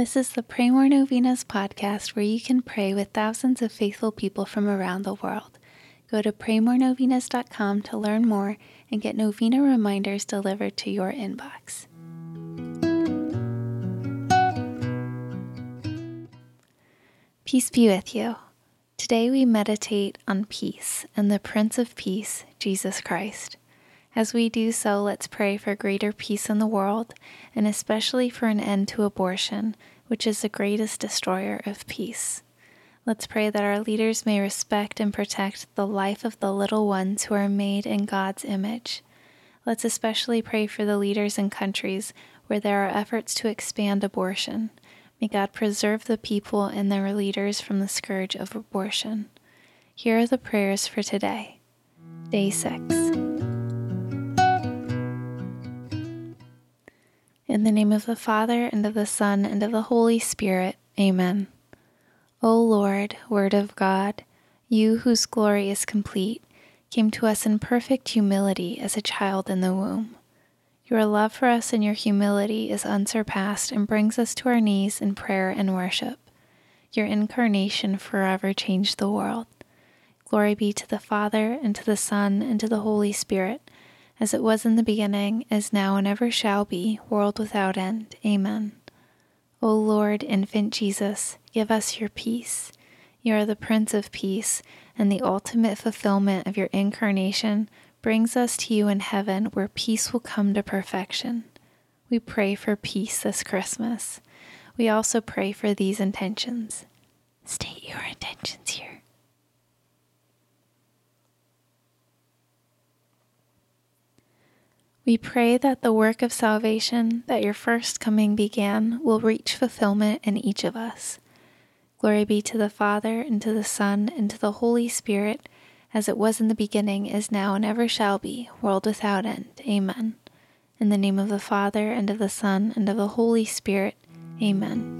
This is the Pray More Novenas podcast where you can pray with thousands of faithful people from around the world. Go to praymorenovenas.com to learn more and get novena reminders delivered to your inbox. Peace be with you. Today we meditate on peace and the Prince of Peace, Jesus Christ. As we do so, let's pray for greater peace in the world, and especially for an end to abortion, which is the greatest destroyer of peace. Let's pray that our leaders may respect and protect the life of the little ones who are made in God's image. Let's especially pray for the leaders in countries where there are efforts to expand abortion. May God preserve the people and their leaders from the scourge of abortion. Here are the prayers for today. Day 6. In the name of the Father, and of the Son, and of the Holy Spirit. Amen. O Lord, Word of God, you whose glory is complete, came to us in perfect humility as a child in the womb. Your love for us and your humility is unsurpassed and brings us to our knees in prayer and worship. Your incarnation forever changed the world. Glory be to the Father, and to the Son, and to the Holy Spirit as it was in the beginning, is now, and ever shall be, world without end. Amen. O Lord, infant Jesus, give us your peace. You are the Prince of Peace, and the ultimate fulfillment of your incarnation brings us to you in heaven where peace will come to perfection. We pray for peace this Christmas. We also pray for these intentions. State your intentions here. We pray that the work of salvation that your first coming began will reach fulfillment in each of us. Glory be to the Father, and to the Son, and to the Holy Spirit, as it was in the beginning, is now, and ever shall be, world without end. Amen. In the name of the Father, and of the Son, and of the Holy Spirit. Amen.